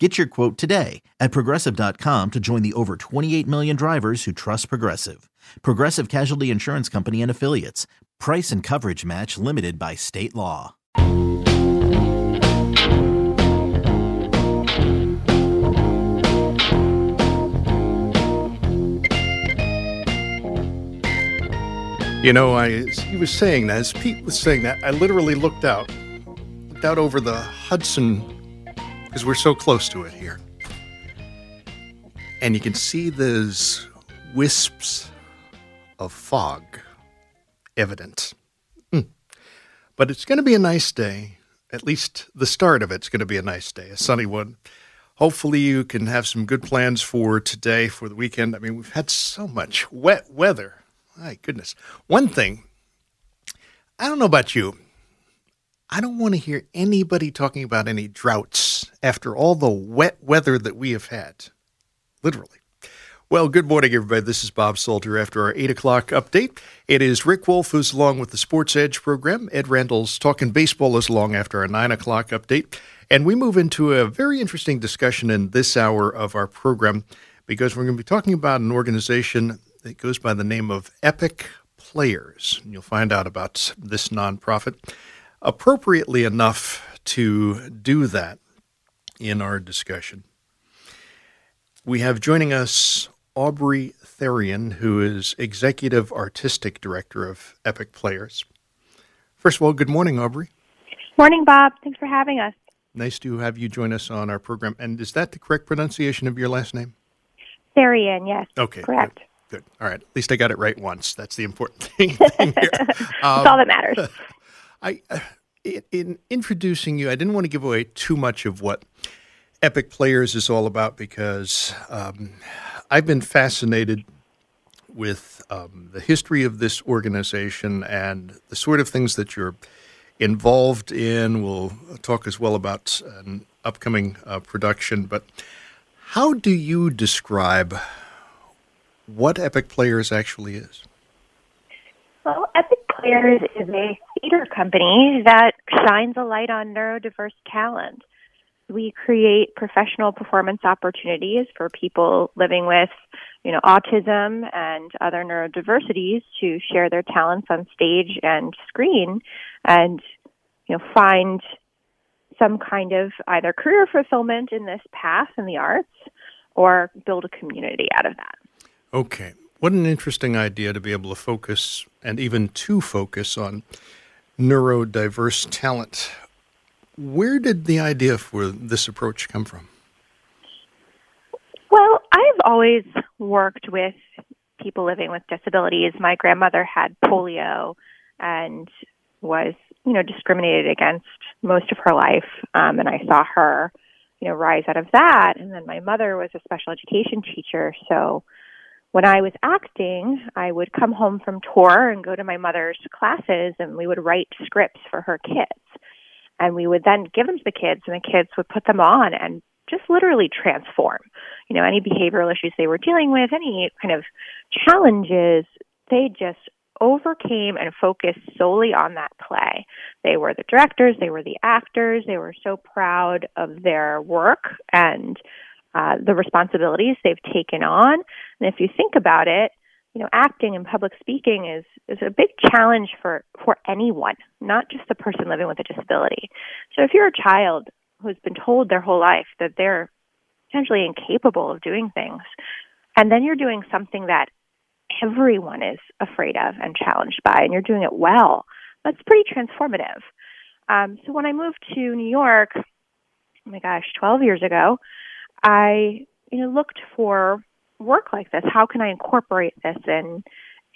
Get your quote today at progressive.com to join the over 28 million drivers who trust Progressive. Progressive Casualty Insurance Company and Affiliates. Price and coverage match limited by state law. You know, I he was saying that, as Pete was saying that, I literally looked out, looked out over the Hudson because we're so close to it here. And you can see those wisps of fog evident. Hmm. But it's going to be a nice day. At least the start of it's going to be a nice day, a sunny one. Hopefully, you can have some good plans for today, for the weekend. I mean, we've had so much wet weather. My goodness. One thing, I don't know about you. I don't want to hear anybody talking about any droughts after all the wet weather that we have had. Literally. Well, good morning, everybody. This is Bob Salter after our 8 o'clock update. It is Rick Wolff who's along with the Sports Edge program. Ed Randall's Talking Baseball is along after our 9 o'clock update. And we move into a very interesting discussion in this hour of our program because we're going to be talking about an organization that goes by the name of Epic Players. And you'll find out about this nonprofit appropriately enough to do that in our discussion. We have joining us Aubrey Therrien, who is Executive Artistic Director of Epic Players. First of all, good morning, Aubrey. Morning, Bob. Thanks for having us. Nice to have you join us on our program. And is that the correct pronunciation of your last name? Therrien, yes. Okay. Correct. Good. good. All right. At least I got it right once. That's the important thing. That's um, all that matters. I, uh, in, in introducing you, I didn't want to give away too much of what Epic Players is all about because um, I've been fascinated with um, the history of this organization and the sort of things that you're involved in. We'll talk as well about an upcoming uh, production, but how do you describe what Epic Players actually is? Well, Epic Players is a theater company that shines a light on neurodiverse talent. We create professional performance opportunities for people living with, you know, autism and other neurodiversities to share their talents on stage and screen and, you know, find some kind of either career fulfillment in this path in the arts or build a community out of that. Okay. What an interesting idea to be able to focus and even to focus on neurodiverse talent. Where did the idea for this approach come from? Well, I've always worked with people living with disabilities. My grandmother had polio and was, you know, discriminated against most of her life. Um, and I saw her, you know, rise out of that. And then my mother was a special education teacher. So when I was acting, I would come home from tour and go to my mother's classes and we would write scripts for her kids. And we would then give them to the kids and the kids would put them on and just literally transform. You know any behavioral issues they were dealing with any kind of challenges they just overcame and focused solely on that play. They were the directors they were the actors they were so proud of their work and uh, the responsibilities they've taken on and if you think about it you know, acting and public speaking is is a big challenge for for anyone, not just the person living with a disability. So if you're a child who's been told their whole life that they're potentially incapable of doing things, and then you're doing something that everyone is afraid of and challenged by, and you're doing it well, that's pretty transformative. Um, so when I moved to New York, oh my gosh, 12 years ago, I you know looked for work like this? How can I incorporate this in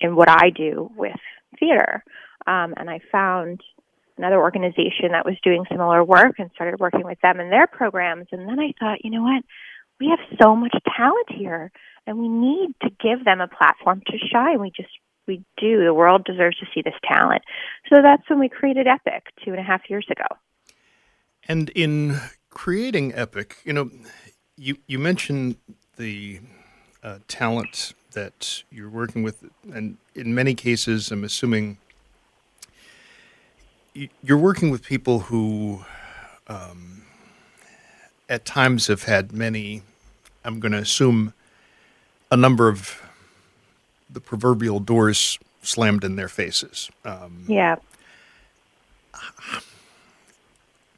in what I do with theater? Um, and I found another organization that was doing similar work and started working with them in their programs. And then I thought, you know what? We have so much talent here, and we need to give them a platform to shine. We just we do. The world deserves to see this talent. So that's when we created Epic two and a half years ago. And in creating Epic, you know, you you mentioned the uh, talent that you're working with, and in many cases, I'm assuming you're working with people who, um, at times, have had many. I'm going to assume a number of the proverbial doors slammed in their faces. Um, yeah.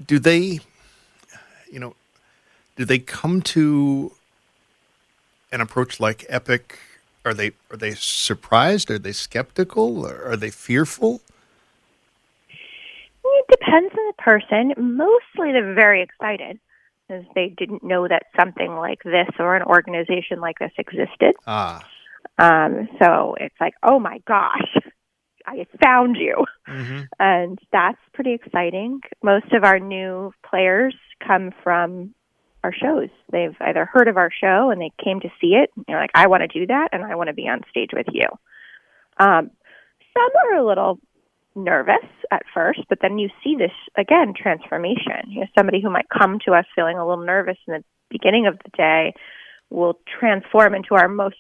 Do they, you know, do they come to an approach like Epic? Are they are they surprised? Are they skeptical? Are they fearful? It depends on the person. Mostly, they're very excited because they didn't know that something like this or an organization like this existed. Ah. Um, so it's like, oh my gosh, I found you. Mm-hmm. And that's pretty exciting. Most of our new players come from our shows. They've either heard of our show and they came to see it. And they're like, I want to do that and I want to be on stage with you. Um, some are a little nervous at first, but then you see this again transformation. You know, somebody who might come to us feeling a little nervous in the beginning of the day will transform into our most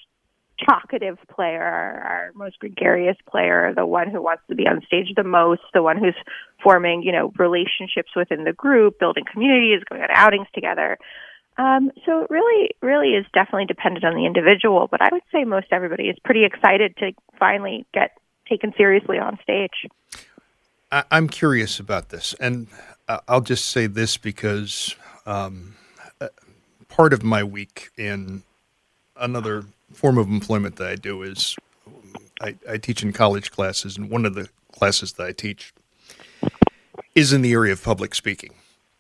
talkative player, our most gregarious player, the one who wants to be on stage the most, the one who's forming, you know, relationships within the group, building communities, going on outings together. Um, so it really, really is definitely dependent on the individual, but I would say most everybody is pretty excited to finally get taken seriously on stage. I'm curious about this, and I'll just say this because um, uh, part of my week in another form of employment that I do is I, I, teach in college classes, and one of the classes that I teach is in the area of public speaking.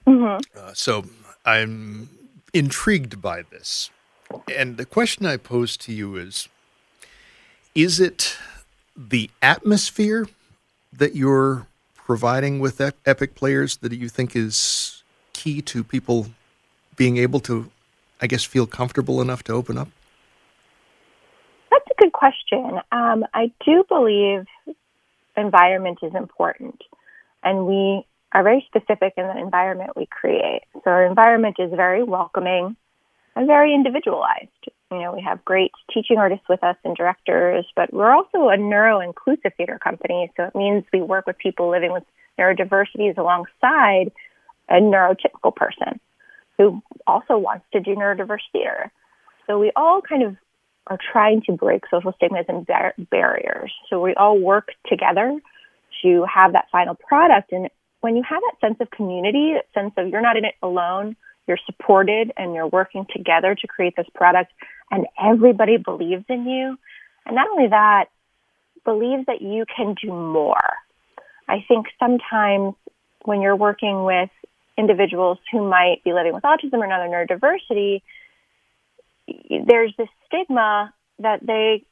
Mm-hmm. Uh, so I'm intrigued by this. And the question I pose to you is Is it the atmosphere that you're providing with Epic players that you think is key to people being able to, I guess, feel comfortable enough to open up? That's a good question. Um, I do believe environment is important, and we are very specific in the environment we create. So our environment is very welcoming and very individualized. You know, we have great teaching artists with us and directors, but we're also a neuro inclusive theater company. So it means we work with people living with neurodiversities alongside a neurotypical person who also wants to do neurodiverse theater. So we all kind of are trying to break social stigmas and bar- barriers. So we all work together to have that final product. And when you have that sense of community, that sense of you're not in it alone, you're supported and you're working together to create this product and everybody believes in you. And not only that, believes that you can do more. I think sometimes when you're working with individuals who might be living with autism or another neurodiversity, there's this stigma that they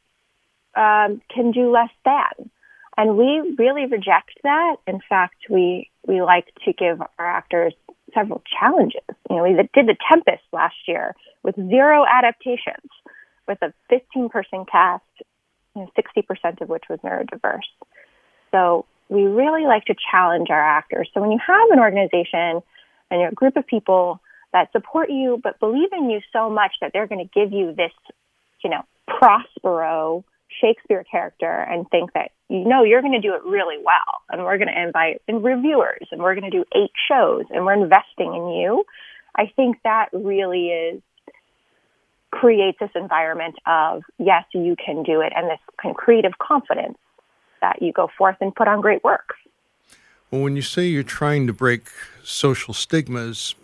um, can do less than. And we really reject that. In fact, we, we like to give our actors several challenges. You know, we did the Tempest last year with zero adaptations, with a 15 person cast, you know, 60% of which was neurodiverse. So we really like to challenge our actors. So when you have an organization and a group of people that support you but believe in you so much that they're going to give you this, you know, Prospero Shakespeare character and think that you know you're going to do it really well and we're going to invite in reviewers and we're going to do eight shows and we're investing in you. I think that really is creates this environment of yes, you can do it and this kind of creative confidence that you go forth and put on great work. Well, when you say you're trying to break social stigmas,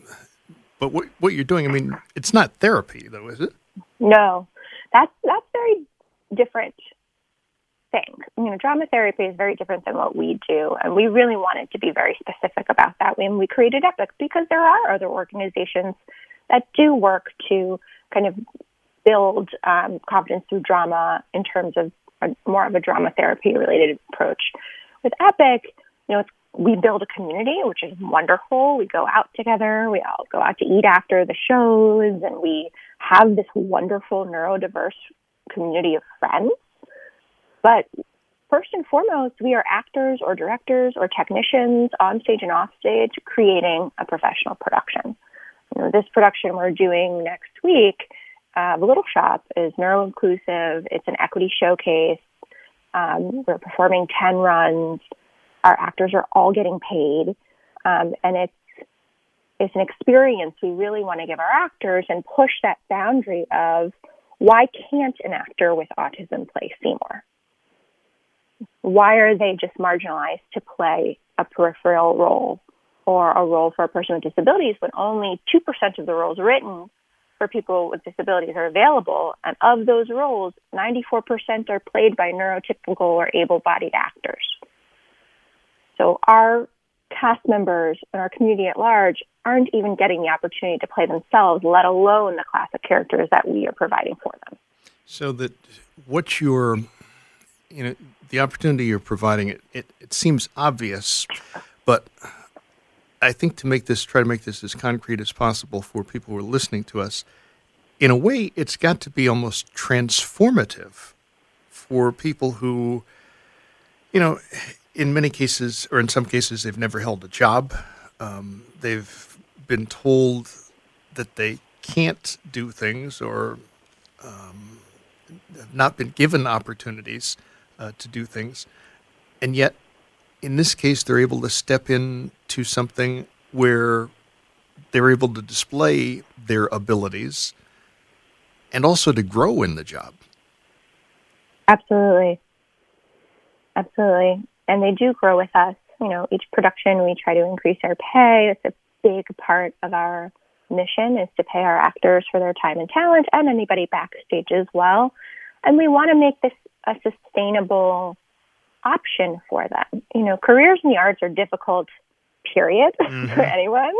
but what what you're doing, I mean, it's not therapy though, is it? No. That's that's very different thing. You know, drama therapy is very different than what we do, and we really wanted to be very specific about that when we created Epic because there are other organizations that do work to kind of build um, confidence through drama in terms of a, more of a drama therapy related approach. With Epic, you know, we build a community, which is wonderful. We go out together. We all go out to eat after the shows, and we have this wonderful neurodiverse community of friends. But first and foremost, we are actors or directors or technicians on stage and off stage creating a professional production. You know, this production we're doing next week, uh, the Little Shop, is neuro inclusive. It's an equity showcase. Um, we're performing 10 runs. Our actors are all getting paid. Um, and it's it's an experience we really want to give our actors and push that boundary of why can't an actor with autism play Seymour? Why are they just marginalized to play a peripheral role or a role for a person with disabilities when only 2% of the roles written for people with disabilities are available? And of those roles, 94% are played by neurotypical or able bodied actors. So our cast members and our community at large aren't even getting the opportunity to play themselves, let alone the classic characters that we are providing for them. So that what you're, you know, the opportunity you're providing, it, it, it seems obvious, but I think to make this, try to make this as concrete as possible for people who are listening to us, in a way, it's got to be almost transformative for people who, you know, in many cases, or in some cases, they've never held a job. Um, they've been told that they can't do things or um, have not been given opportunities uh, to do things. And yet, in this case, they're able to step into something where they're able to display their abilities and also to grow in the job. Absolutely. Absolutely and they do grow with us. You know, each production we try to increase our pay. It's a big part of our mission is to pay our actors for their time and talent and anybody backstage as well. And we want to make this a sustainable option for them. You know, careers in the arts are difficult, period, mm-hmm. for anyone.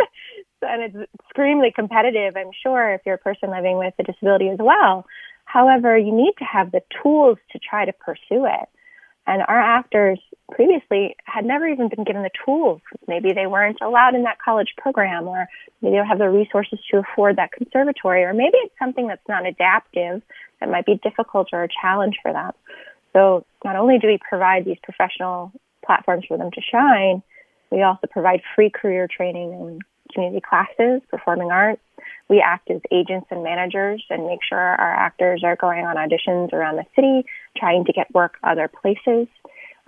And it's extremely competitive, I'm sure, if you're a person living with a disability as well. However, you need to have the tools to try to pursue it. And our actors previously had never even been given the tools. Maybe they weren't allowed in that college program, or maybe they don't have the resources to afford that conservatory, or maybe it's something that's not adaptive that might be difficult or a challenge for them. So not only do we provide these professional platforms for them to shine, we also provide free career training and community classes, performing arts. We act as agents and managers and make sure our actors are going on auditions around the city, trying to get work other places.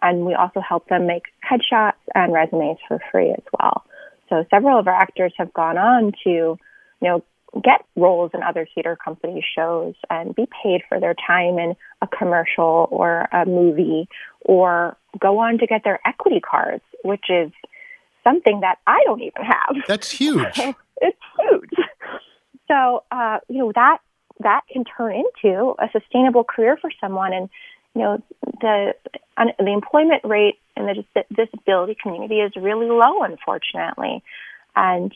And we also help them make headshots and resumes for free as well. So several of our actors have gone on to, you know, get roles in other theater company shows and be paid for their time in a commercial or a movie or go on to get their equity cards, which is something that I don't even have. That's huge. it's huge. So, uh, you know, that that can turn into a sustainable career for someone. And, you know, the the employment rate in the disability community is really low, unfortunately. And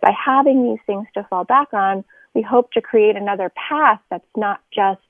by having these things to fall back on, we hope to create another path that's not just,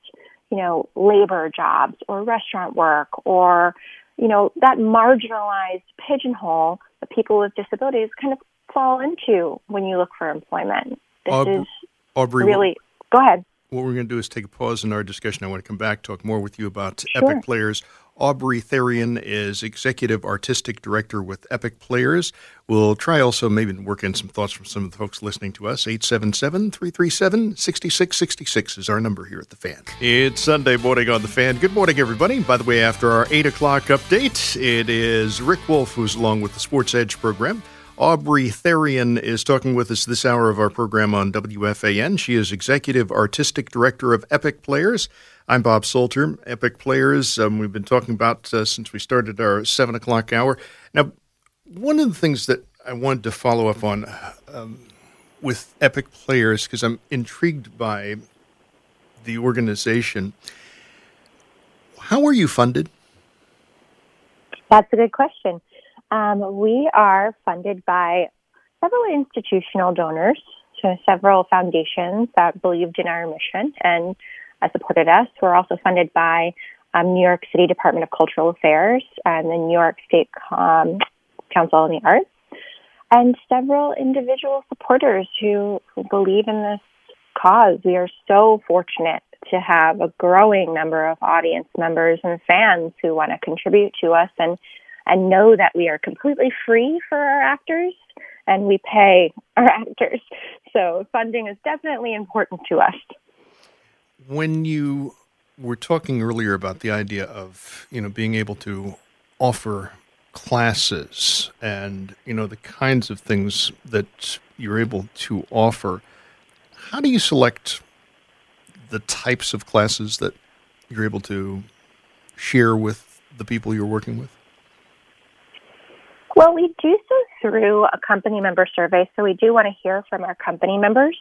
you know, labor jobs or restaurant work or, you know, that marginalized pigeonhole that people with disabilities kind of fall into when you look for employment. This Aub- is Aubrey, really. What, go ahead. What we're going to do is take a pause in our discussion. I want to come back, talk more with you about sure. Epic Players. Aubrey Therrien is Executive Artistic Director with Epic Players. We'll try also maybe work in some thoughts from some of the folks listening to us. 877 337 6666 is our number here at The Fan. It's Sunday morning on The Fan. Good morning, everybody. By the way, after our 8 o'clock update, it is Rick Wolff who's along with the Sports Edge program. Aubrey Therrien is talking with us this hour of our program on WFAN. She is Executive Artistic Director of Epic Players. I'm Bob Salter. Epic Players, um, we've been talking about uh, since we started our 7 o'clock hour. Now, one of the things that I wanted to follow up on um, with Epic Players, because I'm intrigued by the organization, how are you funded? That's a good question. Um, we are funded by several institutional donors, so several foundations that believed in our mission and uh, supported us. We're also funded by um, New York City Department of Cultural Affairs and the New York State um, Council on the Arts, and several individual supporters who, who believe in this cause. We are so fortunate to have a growing number of audience members and fans who want to contribute to us and and know that we are completely free for our actors and we pay our actors. So funding is definitely important to us. When you were talking earlier about the idea of, you know, being able to offer classes and, you know, the kinds of things that you're able to offer, how do you select the types of classes that you're able to share with the people you're working with? Well, we do so through a company member survey. So we do want to hear from our company members.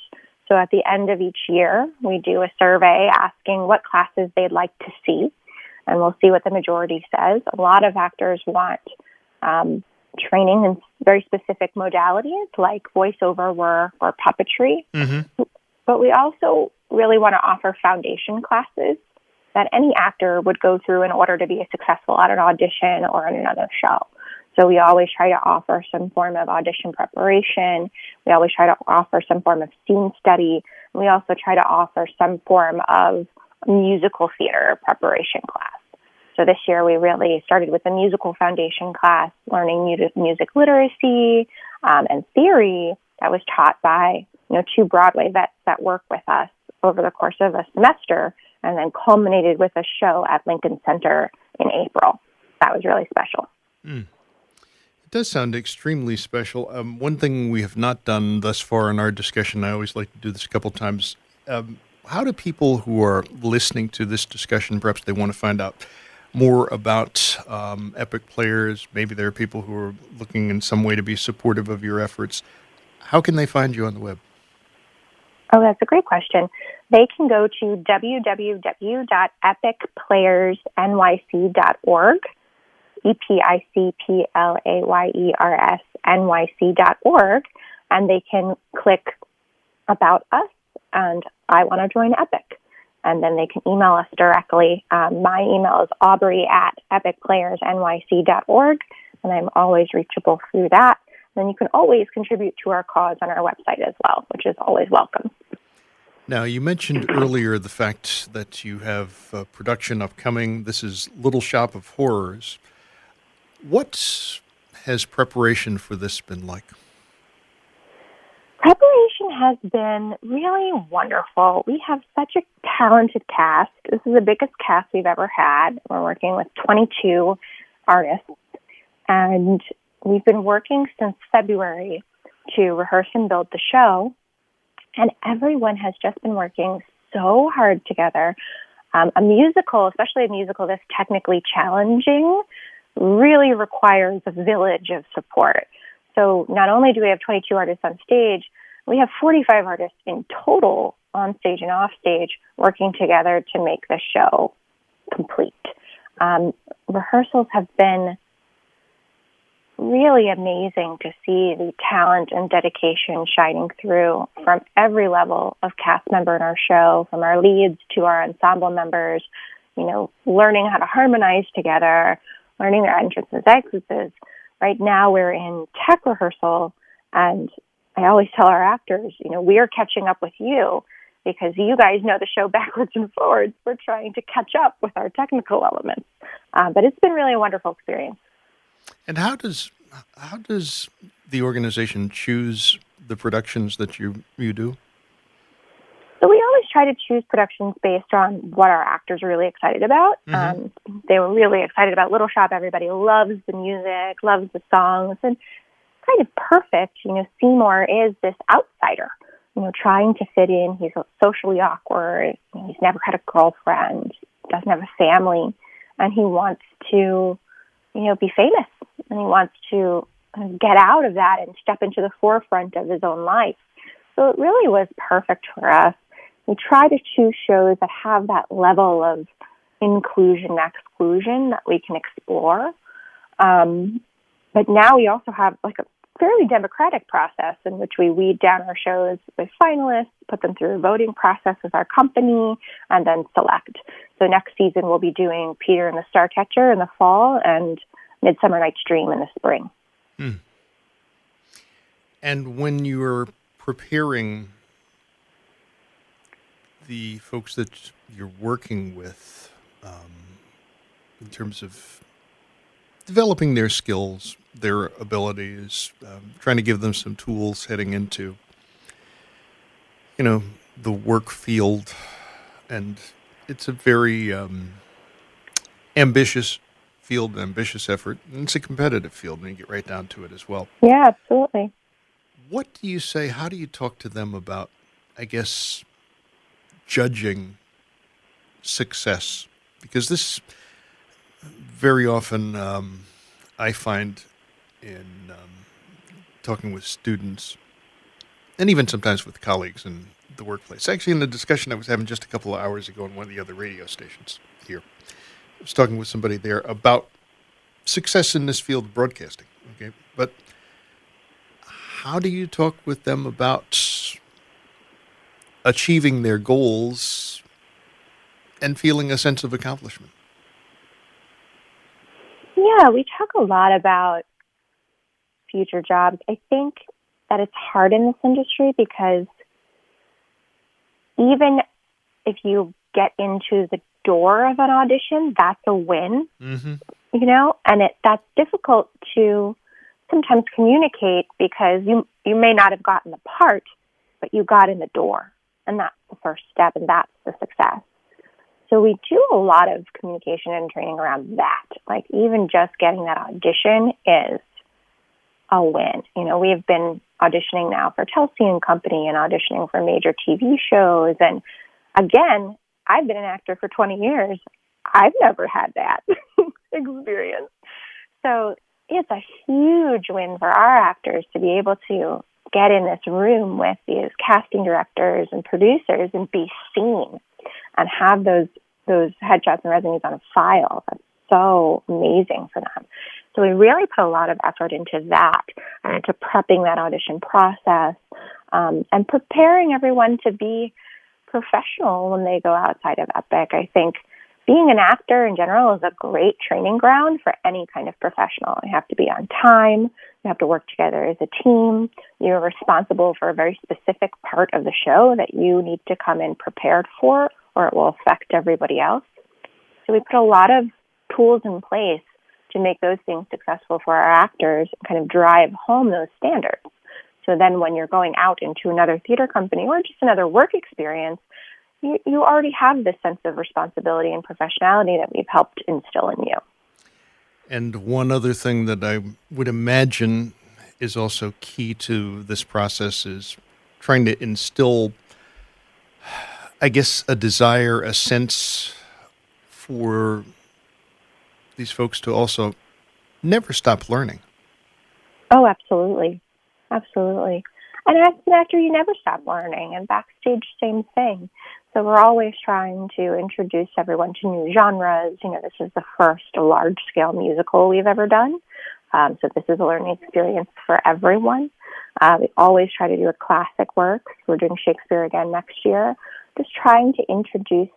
So at the end of each year, we do a survey asking what classes they'd like to see, and we'll see what the majority says. A lot of actors want um, training in very specific modalities like voiceover work or puppetry. Mm-hmm. But we also really want to offer foundation classes that any actor would go through in order to be successful at an audition or in another show. So we always try to offer some form of audition preparation. We always try to offer some form of scene study. We also try to offer some form of musical theater preparation class. So this year we really started with a musical foundation class, learning music literacy um, and theory that was taught by you know two Broadway vets that work with us over the course of a semester, and then culminated with a show at Lincoln Center in April. That was really special. Mm does sound extremely special. Um, one thing we have not done thus far in our discussion, I always like to do this a couple times. Um, how do people who are listening to this discussion, perhaps they want to find out more about um, Epic Players? Maybe there are people who are looking in some way to be supportive of your efforts. How can they find you on the web? Oh, that's a great question. They can go to www.epicplayersnyc.org E-P-I-C-P-L-A-Y-E-R-S-N-Y-C dot org, and they can click about us and I want to join Epic. And then they can email us directly. Um, my email is aubrey at epicplayersnyc.org, and I'm always reachable through that. Then you can always contribute to our cause on our website as well, which is always welcome. Now, you mentioned earlier the fact that you have a production upcoming. This is Little Shop of Horrors. What has preparation for this been like? Preparation has been really wonderful. We have such a talented cast. This is the biggest cast we've ever had. We're working with 22 artists, and we've been working since February to rehearse and build the show. And everyone has just been working so hard together. Um, a musical, especially a musical that's technically challenging, really requires a village of support. So not only do we have 22 artists on stage, we have 45 artists in total on stage and off stage working together to make the show complete. Um, rehearsals have been really amazing to see the talent and dedication shining through from every level of cast member in our show, from our leads to our ensemble members, you know, learning how to harmonize together, learning their entrances, and exits. Right now we're in tech rehearsal and I always tell our actors, you know, we are catching up with you because you guys know the show backwards and forwards. We're trying to catch up with our technical elements. Uh, but it's been really a wonderful experience. And how does how does the organization choose the productions that you you do? So we always try to choose productions based on what our actors are really excited about. Mm-hmm. Um, they were really excited about Little Shop. Everybody loves the music, loves the songs, and kind of perfect. You know, Seymour is this outsider. You know, trying to fit in. He's socially awkward. He's never had a girlfriend. Doesn't have a family, and he wants to, you know, be famous. And he wants to get out of that and step into the forefront of his own life. So it really was perfect for us we try to choose shows that have that level of inclusion and exclusion that we can explore. Um, but now we also have like a fairly democratic process in which we weed down our shows with finalists, put them through a voting process with our company, and then select. So next season we'll be doing Peter and the Starcatcher in the fall and Midsummer Night's Dream in the spring. Hmm. And when you are preparing the folks that you're working with um, in terms of developing their skills, their abilities, um, trying to give them some tools heading into, you know, the work field. And it's a very um, ambitious field, an ambitious effort, and it's a competitive field when you get right down to it as well. Yeah, absolutely. What do you say? How do you talk to them about, I guess, judging success? Because this very often um, I find in um, talking with students and even sometimes with colleagues in the workplace. Actually, in the discussion I was having just a couple of hours ago on one of the other radio stations here, I was talking with somebody there about success in this field of broadcasting. Okay, but how do you talk with them about achieving their goals and feeling a sense of accomplishment? Yeah, we talk a lot about future jobs. I think that it's hard in this industry because even if you get into the door of an audition, that's a win. Mm-hmm. You know, and it that's difficult to sometimes communicate because you you may not have gotten the part, but you got in the door, and that's the first step, and that's the success. So we do a lot of communication and training around that. Like even just getting that audition is a win. You know, we have been auditioning now for Telsey and Company and auditioning for major TV shows. And again, I've been an actor for 20 years. I've never had that experience. So it's a huge win for our actors to be able to get in this room with these casting directors and producers and be seen and have those those headshots and resumes on a file. That's so amazing for them. So we really put a lot of effort into that and into prepping that audition process um, and preparing everyone to be professional when they go outside of Epic. I think being an actor in general is a great training ground for any kind of professional. You have to be on time. You have to work together as a team. You're responsible for a very specific part of the show that you need to come in prepared for or it will affect everybody else. So we put a lot of tools in place to make those things successful for our actors kind of drive home those standards. So then when you're going out into another theater company or just another work experience, you, you already have this sense of responsibility and professionality that we've helped instill in you. And one other thing that I would imagine is also key to this process is trying to instill I guess, a desire, a sense for these folks to also never stop learning. Oh, absolutely. Absolutely. And as an actor, you never stop learning. And backstage, same thing. So we're always trying to introduce everyone to new genres. You know, this is the first large scale musical we've ever done. Um, so this is a learning experience for everyone. Uh, we always try to do a classic work. We're doing Shakespeare again next year just trying to introduce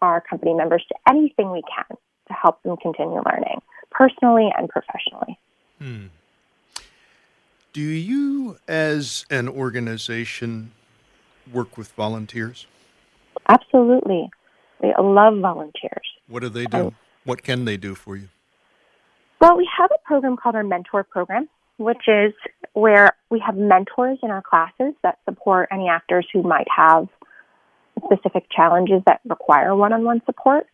our company members to anything we can to help them continue learning personally and professionally. Hmm. Do you, as an organization, work with volunteers? Absolutely. They uh, love volunteers. What do they do? And, what can they do for you? Well, we have a program called our Mentor Program, which is where we have mentors in our classes that support any actors who might have specific challenges that require one-on-one support.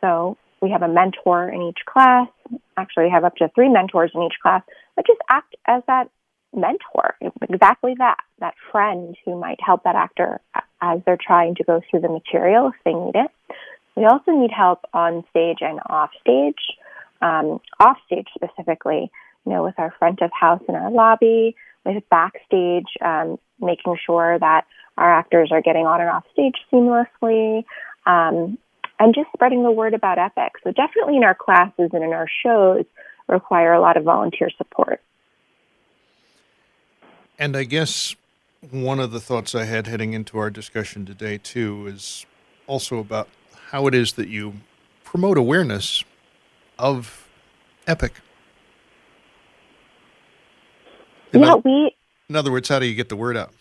So we have a mentor in each class. Actually, we have up to three mentors in each class, but just act as that mentor, exactly that, that friend who might help that actor as they're trying to go through the material if they need it. We also need help on stage and off stage. Um, off stage specifically, you know, with our front of house and our lobby, with backstage, um, making sure that our actors are getting on and off stage seamlessly, um, and just spreading the word about Epic. So definitely in our classes and in our shows require a lot of volunteer support. And I guess one of the thoughts I had heading into our discussion today too is also about how it is that you promote awareness of Epic. In yeah, we. In other words, how do you get the word out?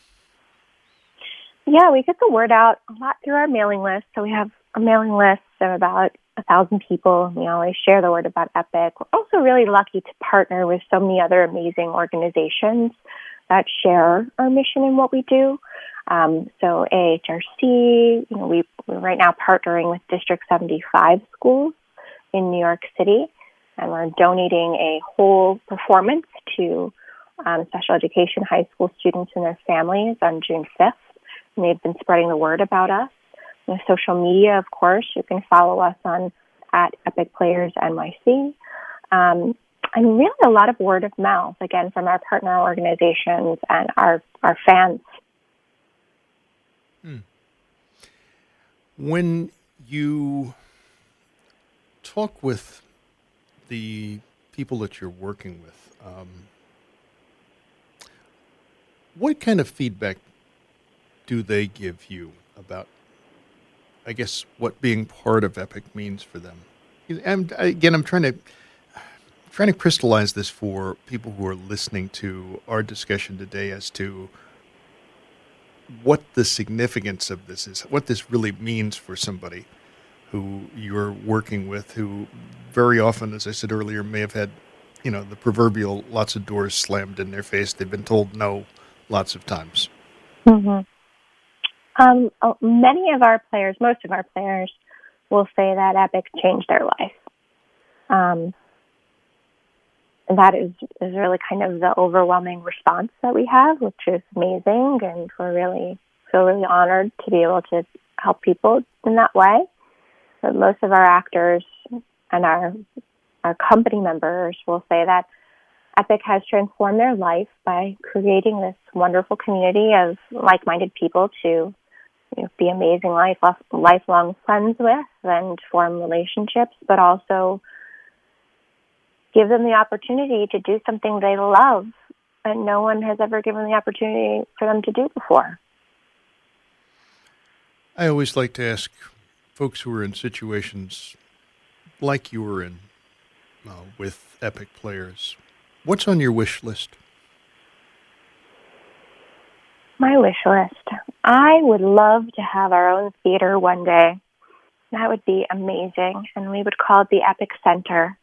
Yeah, we get the word out a lot through our mailing list. So we have a mailing list of about a thousand people. We always share the word about Epic. We're also really lucky to partner with so many other amazing organizations that share our mission and what we do. Um, so AHRC, you know, we, we're right now partnering with District 75 schools in New York City, and we're donating a whole performance to um, special education high school students and their families on June 5th. And they've been spreading the word about us. With social media, of course, you can follow us on at Epic Players NYC. Um, and really a lot of word of mouth, again, from our partner organizations and our, our fans. Hmm. When you talk with the people that you're working with, um, what kind of feedback do they give you about, I guess, what being part of Epic means for them? And again, I'm trying to trying to crystallize this for people who are listening to our discussion today as to what the significance of this is, what this really means for somebody who you're working with, who very often, as I said earlier, may have had, you know, the proverbial lots of doors slammed in their face. They've been told no lots of times. Mm-hmm. Um, oh, many of our players, most of our players, will say that Epic changed their life. Um, that is, is really kind of the overwhelming response that we have, which is amazing, and we're really feel really honored to be able to help people in that way. But most of our actors and our our company members will say that Epic has transformed their life by creating this wonderful community of like-minded people to you know, be amazing life lifelong friends with and form relationships, but also give them the opportunity to do something they love and no one has ever given the opportunity for them to do before. I always like to ask folks who are in situations like you were in uh, with Epic players, what's on your wish list? My wish list. I would love to have our own theater one day. That would be amazing. And we would call it the Epic Center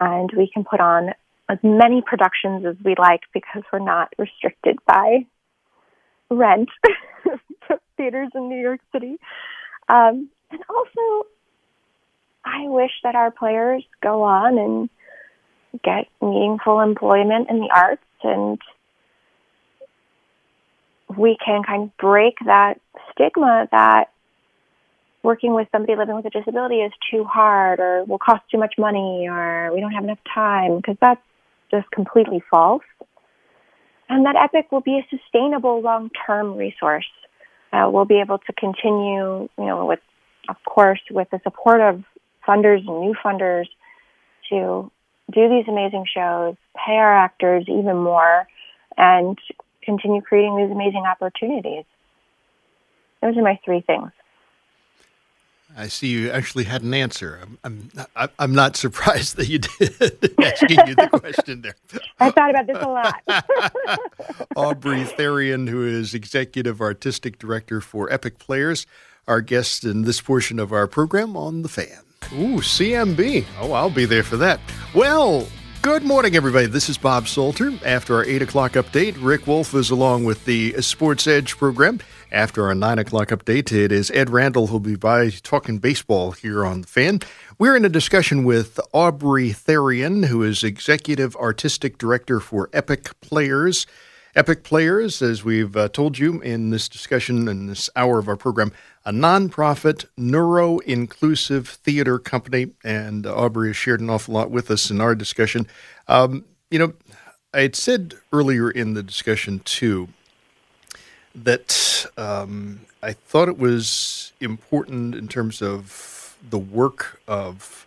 and we can put on as many productions as we like because we're not restricted by rent theaters in New York City. Um, and also, I wish that our players go on and get meaningful employment in the arts and we can kind of break that stigma that working with somebody living with a disability is too hard or will cost too much money or we don't have enough time because that's just completely false. And that EPIC will be a sustainable long-term resource. Uh, we'll be able to continue, you know, with, of course, with the support of funders and new funders to do these amazing shows, pay our actors even more, and continue creating these amazing opportunities. Those are my three things. I see you actually had an answer. I'm, I'm, I'm not surprised that you did asking you the question there. I thought about this a lot. Aubrey Therrien, who is Executive Artistic Director for Epic Players, our guest in this portion of our program on The Fan. Ooh, CMB. Oh, I'll be there for that. Well, Good morning, everybody. This is Bob Salter. After our 8 o'clock update, Rick Wolff is along with the Sports Edge program. After our 9 o'clock update, it is Ed Randall who'll be by talking baseball here on The Fan. We're in a discussion with Aubrey Therrien, who is Executive Artistic Director for Epic Players. Epic Players, as we've uh, told you in this discussion in this hour of our program, a nonprofit neuro inclusive theater company. And Aubrey has shared an awful lot with us in our discussion. Um, you know, I had said earlier in the discussion, too, that um, I thought it was important in terms of the work of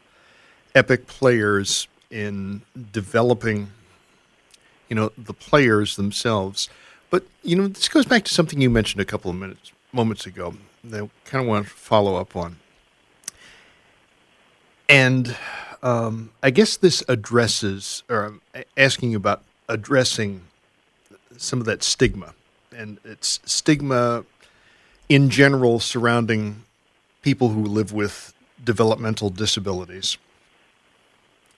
Epic Players in developing you know, the players themselves. But, you know, this goes back to something you mentioned a couple of minutes, moments ago that I kind of want to follow up on. And um, I guess this addresses, or I'm asking about addressing some of that stigma. And it's stigma in general surrounding people who live with developmental disabilities.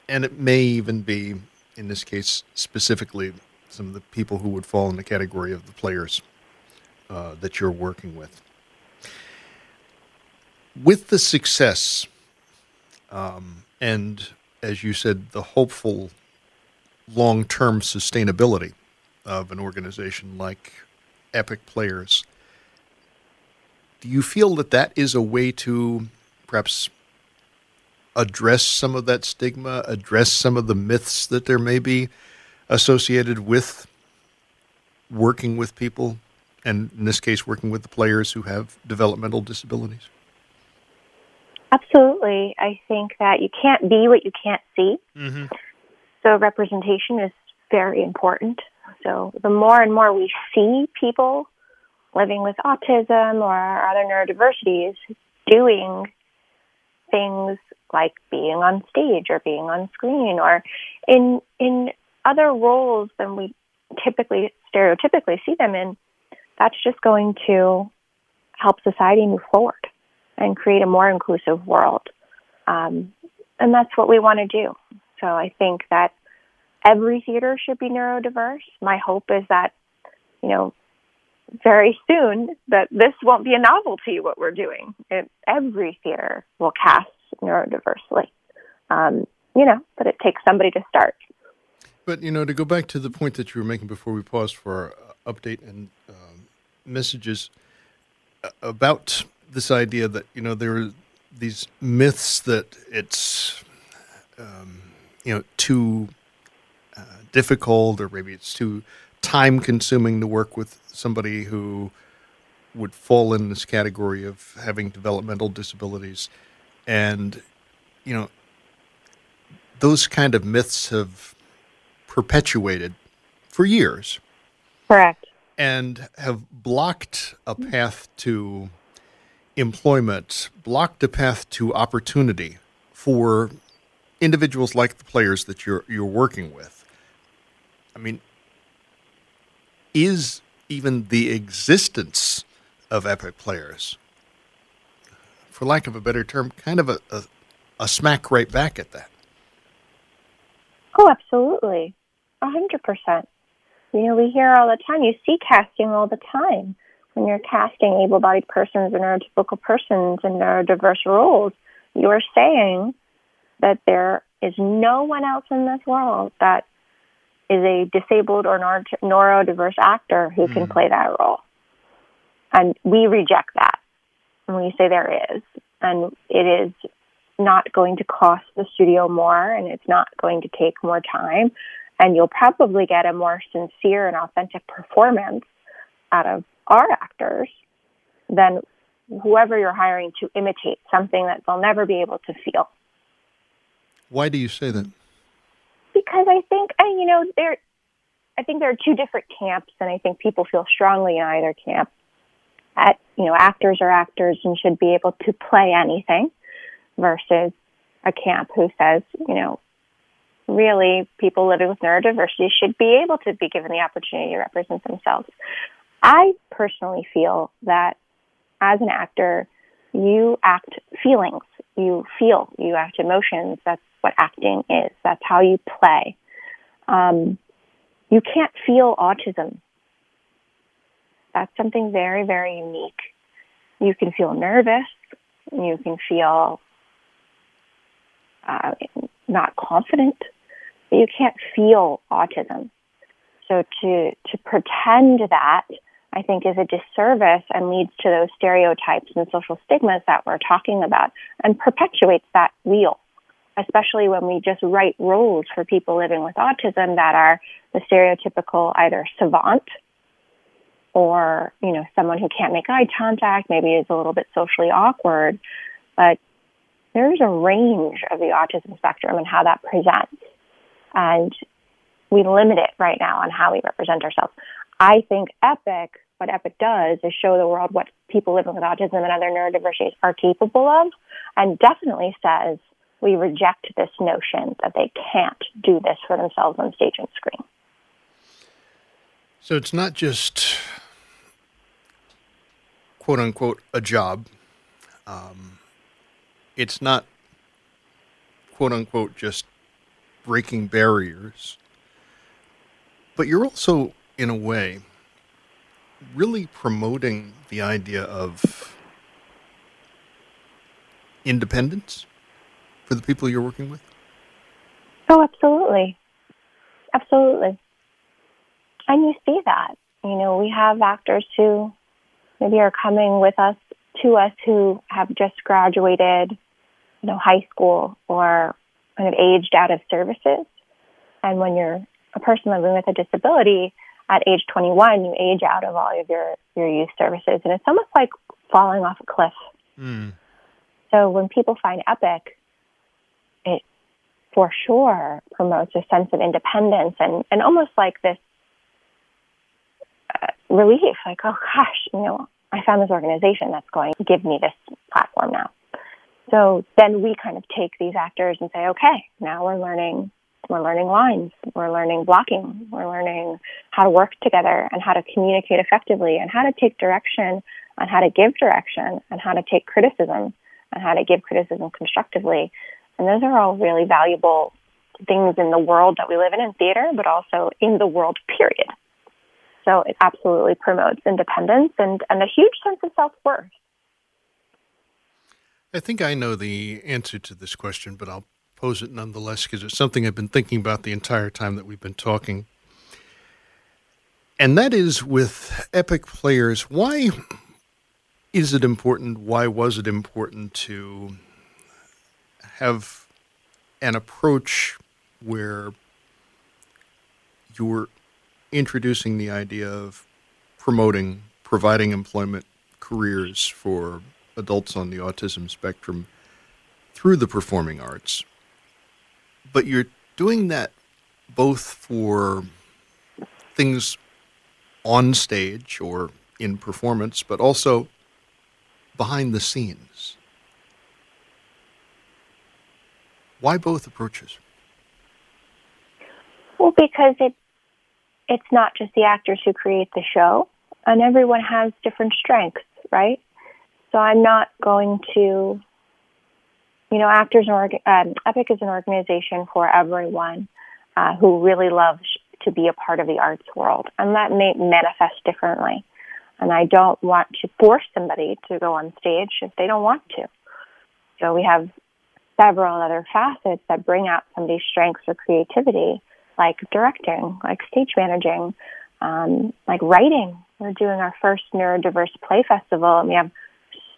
And it may even be, in this case specifically, some of the people who would fall in the category of the players uh, that you're working with. With the success, um, and as you said, the hopeful long term sustainability of an organization like Epic Players, do you feel that that is a way to perhaps address some of that stigma, address some of the myths that there may be associated with working with people, and in this case, working with the players who have developmental disabilities? Absolutely. I think that you can't be what you can't see. Mm-hmm. So representation is very important. So the more and more we see people living with autism or other neurodiversities doing things like being on stage or being on screen or in in other roles than we typically stereotypically see them in, that's just going to help society move forward and create a more inclusive world. Um, and that's what we want to do. So I think that every theater should be neurodiverse. My hope is that, you know, very soon that this won't be a novelty what we're doing. It, every theater will cast neurodiversely. Um, you know, but it takes somebody to start. But you know, to go back to the point that you were making before we paused for our uh, update and um, messages uh, about this idea that you know there are these myths that it's um, you know too uh, difficult or maybe it's too time consuming to work with somebody who would fall in this category of having developmental disabilities. And you know those kind of myths have perpetuated for years. Correct. And have blocked a path to employment, blocked a path to opportunity for individuals like the players that you're you're working with. I mean, is even the existence of epic players, for lack of a better term, kind of a, a, a smack right back at that? Oh, absolutely. A hundred percent. You know, we hear all the time, you see casting all the time when you're casting able bodied persons and neurotypical persons in neurodiverse roles, you're saying that there is no one else in this world that is a disabled or neurodiverse actor who mm. can hmm. play that role. And we reject that. And we say there is. And it is not going to cost the studio more and it's not going to take more time. And you'll probably get a more sincere and authentic performance out of our actors, than whoever you're hiring to imitate something that they'll never be able to feel. Why do you say that? Because I think, and you know, there, I think there are two different camps, and I think people feel strongly in either camp. At you know, actors are actors and should be able to play anything, versus a camp who says, you know, really people living with neurodiversity should be able to be given the opportunity to represent themselves. I personally feel that as an actor, you act feelings. You feel, you act emotions. That's what acting is. That's how you play. Um, you can't feel autism. That's something very, very unique. You can feel nervous. You can feel uh, not confident, but you can't feel autism. So to to pretend that I think is a disservice and leads to those stereotypes and social stigmas that we're talking about and perpetuates that wheel, especially when we just write roles for people living with autism that are the stereotypical either savant or, you know, someone who can't make eye contact, maybe is a little bit socially awkward, but there's a range of the autism spectrum and how that presents. And we limit it right now on how we represent ourselves. I think Epic, what Epic does is show the world what people living with autism and other neurodiversities are capable of, and definitely says we reject this notion that they can't do this for themselves on stage and screen. So it's not just quote unquote a job. Um, it's not quote unquote just breaking barriers, but you're also, in a way, really promoting the idea of independence for the people you're working with? Oh, absolutely. Absolutely. And you see that. You know, we have actors who maybe are coming with us to us who have just graduated, you know, high school or kind of aged out of services. And when you're a person living with a disability at age 21, you age out of all of your, your youth services. And it's almost like falling off a cliff. Mm. So when people find Epic, it for sure promotes a sense of independence and, and almost like this uh, relief, like, oh gosh, you know, I found this organization that's going to give me this platform now. So then we kind of take these actors and say, okay, now we're learning, we're learning lines, we're learning blocking, we're learning how to work together and how to communicate effectively and how to take direction and how to give direction and how to take criticism and how to give criticism constructively. And those are all really valuable things in the world that we live in in theater, but also in the world, period. So it absolutely promotes independence and, and a huge sense of self worth. I think I know the answer to this question, but I'll pose it nonetheless because it's something I've been thinking about the entire time that we've been talking. And that is with epic players, why is it important? Why was it important to have an approach where you're introducing the idea of promoting, providing employment careers for adults on the autism spectrum through the performing arts. But you're doing that both for things on stage or in performance, but also behind the scenes. Why both approaches? Well, because it it's not just the actors who create the show, and everyone has different strengths, right? So I'm not going to, you know, actors and um, Epic is an organization for everyone uh, who really loves to be a part of the arts world, and that may manifest differently. And I don't want to force somebody to go on stage if they don't want to. So we have several other facets that bring out somebody's strengths or creativity like directing, like stage managing, um, like writing. We're doing our first neurodiverse play festival, and we have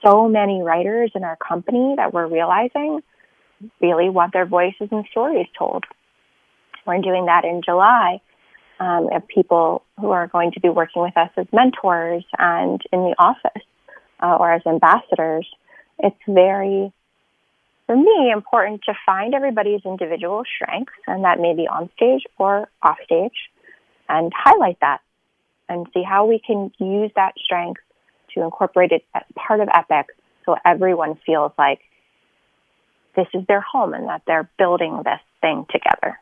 so many writers in our company that we're realizing really want their voices and stories told. We're doing that in July. Um, have people who are going to be working with us as mentors and in the office uh, or as ambassadors. It's very for me, important to find everybody's individual strengths, and that may be on stage or off stage, and highlight that and see how we can use that strength to incorporate it as part of Epic so everyone feels like this is their home and that they're building this thing together.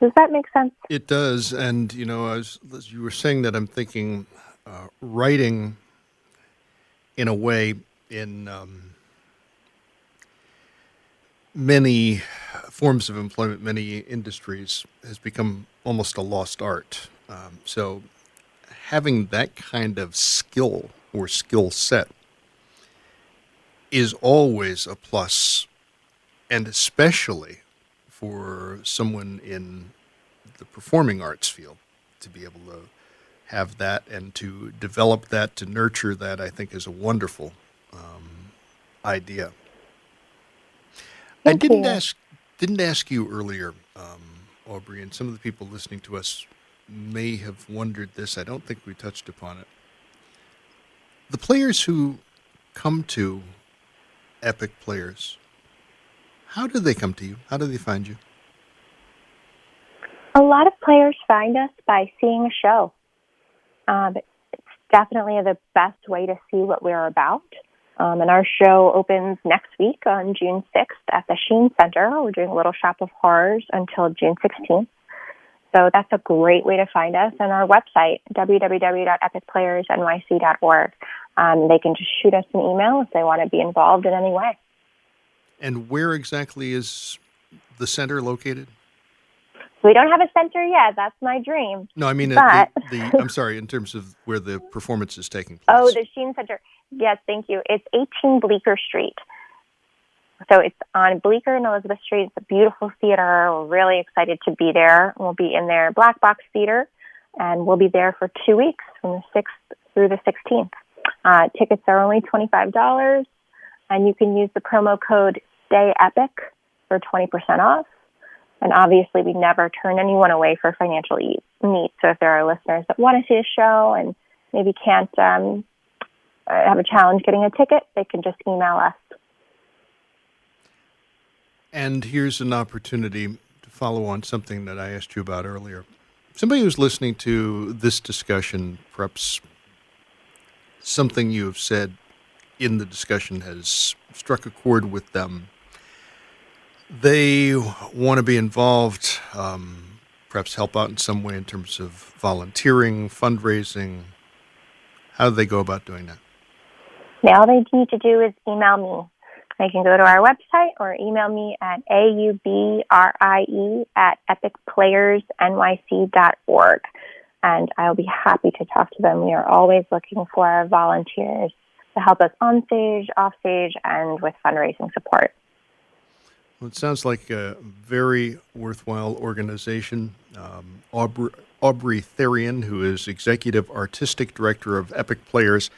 Does that make sense? It does. And, you know, as, as you were saying that, I'm thinking uh, writing in a way in. Um, many forms of employment, many industries, has become almost a lost art. Um, so, having that kind of skill or skill set is always a plus, and especially for someone in the performing arts field to be able to have that and to develop that, to nurture that, I think is a wonderful um, idea. I didn't ask didn't ask you earlier, um, Aubrie, and some of the people listening to us may have wondered this. I don't think we touched upon it. The players who come to Epic Players, how do they come to you? How do they find you? A lot of players find us by seeing a show. Um, it's definitely the best way to see what we're about. Um, and our show opens next week on June 6th at the Sheen Center. We're doing a little shop of horrors until June 16th. So that's a great way to find us. And our website, www.epicplayersnyc.org, um, they can just shoot us an email if they want to be involved in any way. And where exactly is the center located? We don't have a center yet. That's my dream. No, I mean but... the, the, I'm sorry. In terms of where the performance is taking place. Oh, the Sheen Center. Yes, thank you. It's 18 Bleecker Street. So it's on Bleecker and Elizabeth Street. It's a beautiful theater. We're really excited to be there. We'll be in their Black Box Theater, and we'll be there for two weeks from the 6th through the 16th. Uh, tickets are only $25, and you can use the promo code STAYEPIC for 20% off. And obviously, we never turn anyone away for financial needs. So if there are listeners that want to see a show and maybe can't um, have a challenge getting a ticket, they can just email us. And here's an opportunity to follow on something that I asked you about earlier. Somebody who's listening to this discussion, perhaps something you have said in the discussion has struck a chord with them. They want to be involved, um, perhaps help out in some way in terms of volunteering, fundraising. How do they go about doing that? Yeah, all they need to do is email me. They can go to our website or email me at aubrie at epicplayersnyc.org. And I'll be happy to talk to them. We are always looking for volunteers to help us on stage, off stage, and with fundraising support. Well, it sounds like a very worthwhile organization. Um, Aubrie, Aubrie Therrien, who is Executive Artistic Director of Epic Players,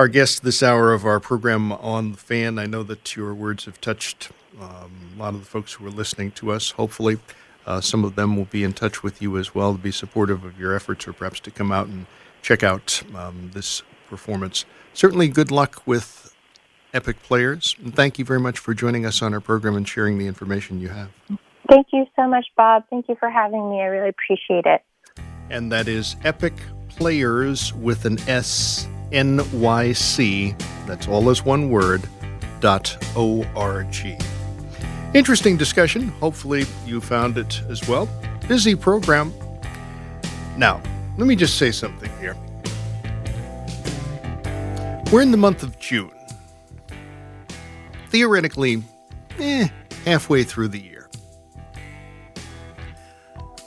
our guest this hour of our program on the fan. I know that your words have touched um, a lot of the folks who are listening to us. Hopefully, uh, some of them will be in touch with you as well to be supportive of your efforts or perhaps to come out and check out um, this performance. Certainly, good luck with Epic Players. And thank you very much for joining us on our program and sharing the information you have. Thank you so much, Bob. Thank you for having me. I really appreciate it. And that is Epic Players with an S NYC, that's all as one word, dot O-R-G. Interesting discussion. Hopefully you found it as well. Busy program. Now, let me just say something here. We're in the month of June. Theoretically, eh, halfway through the year.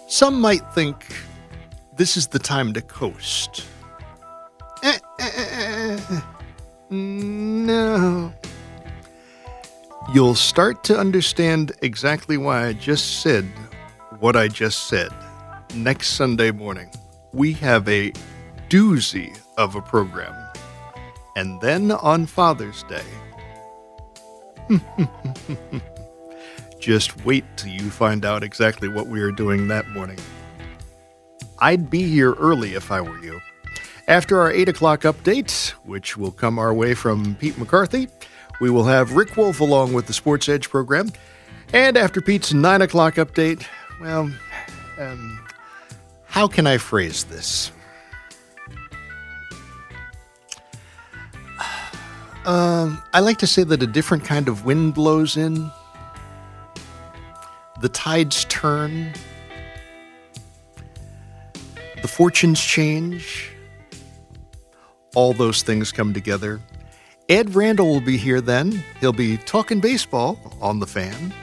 Some might think this is the time to coast no. You'll start to understand exactly why I just said what I just said. Next Sunday morning, we have a doozy of a program. And then on Father's Day, just wait till you find out exactly what we are doing that morning. I'd be here early if I were you. After our 8 o'clock update, which will come our way from Pete McCarthy, we will have Rick Wolff along with the Sports Edge program. And after Pete's 9 o'clock update, well, um, how can I phrase this? Um, I like to say that a different kind of wind blows in, the tides turn, the fortunes change all those things come together. Ed Randall will be here then. He'll be talking baseball on the fan.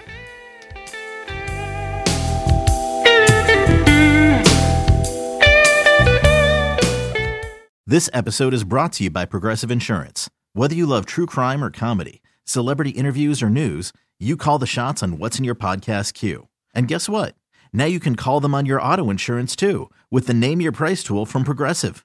This episode is brought to you by Progressive Insurance. Whether you love true crime or comedy, celebrity interviews or news, you call the shots on what's in your podcast queue. And guess what? Now you can call them on your auto insurance too with the Name Your Price tool from Progressive.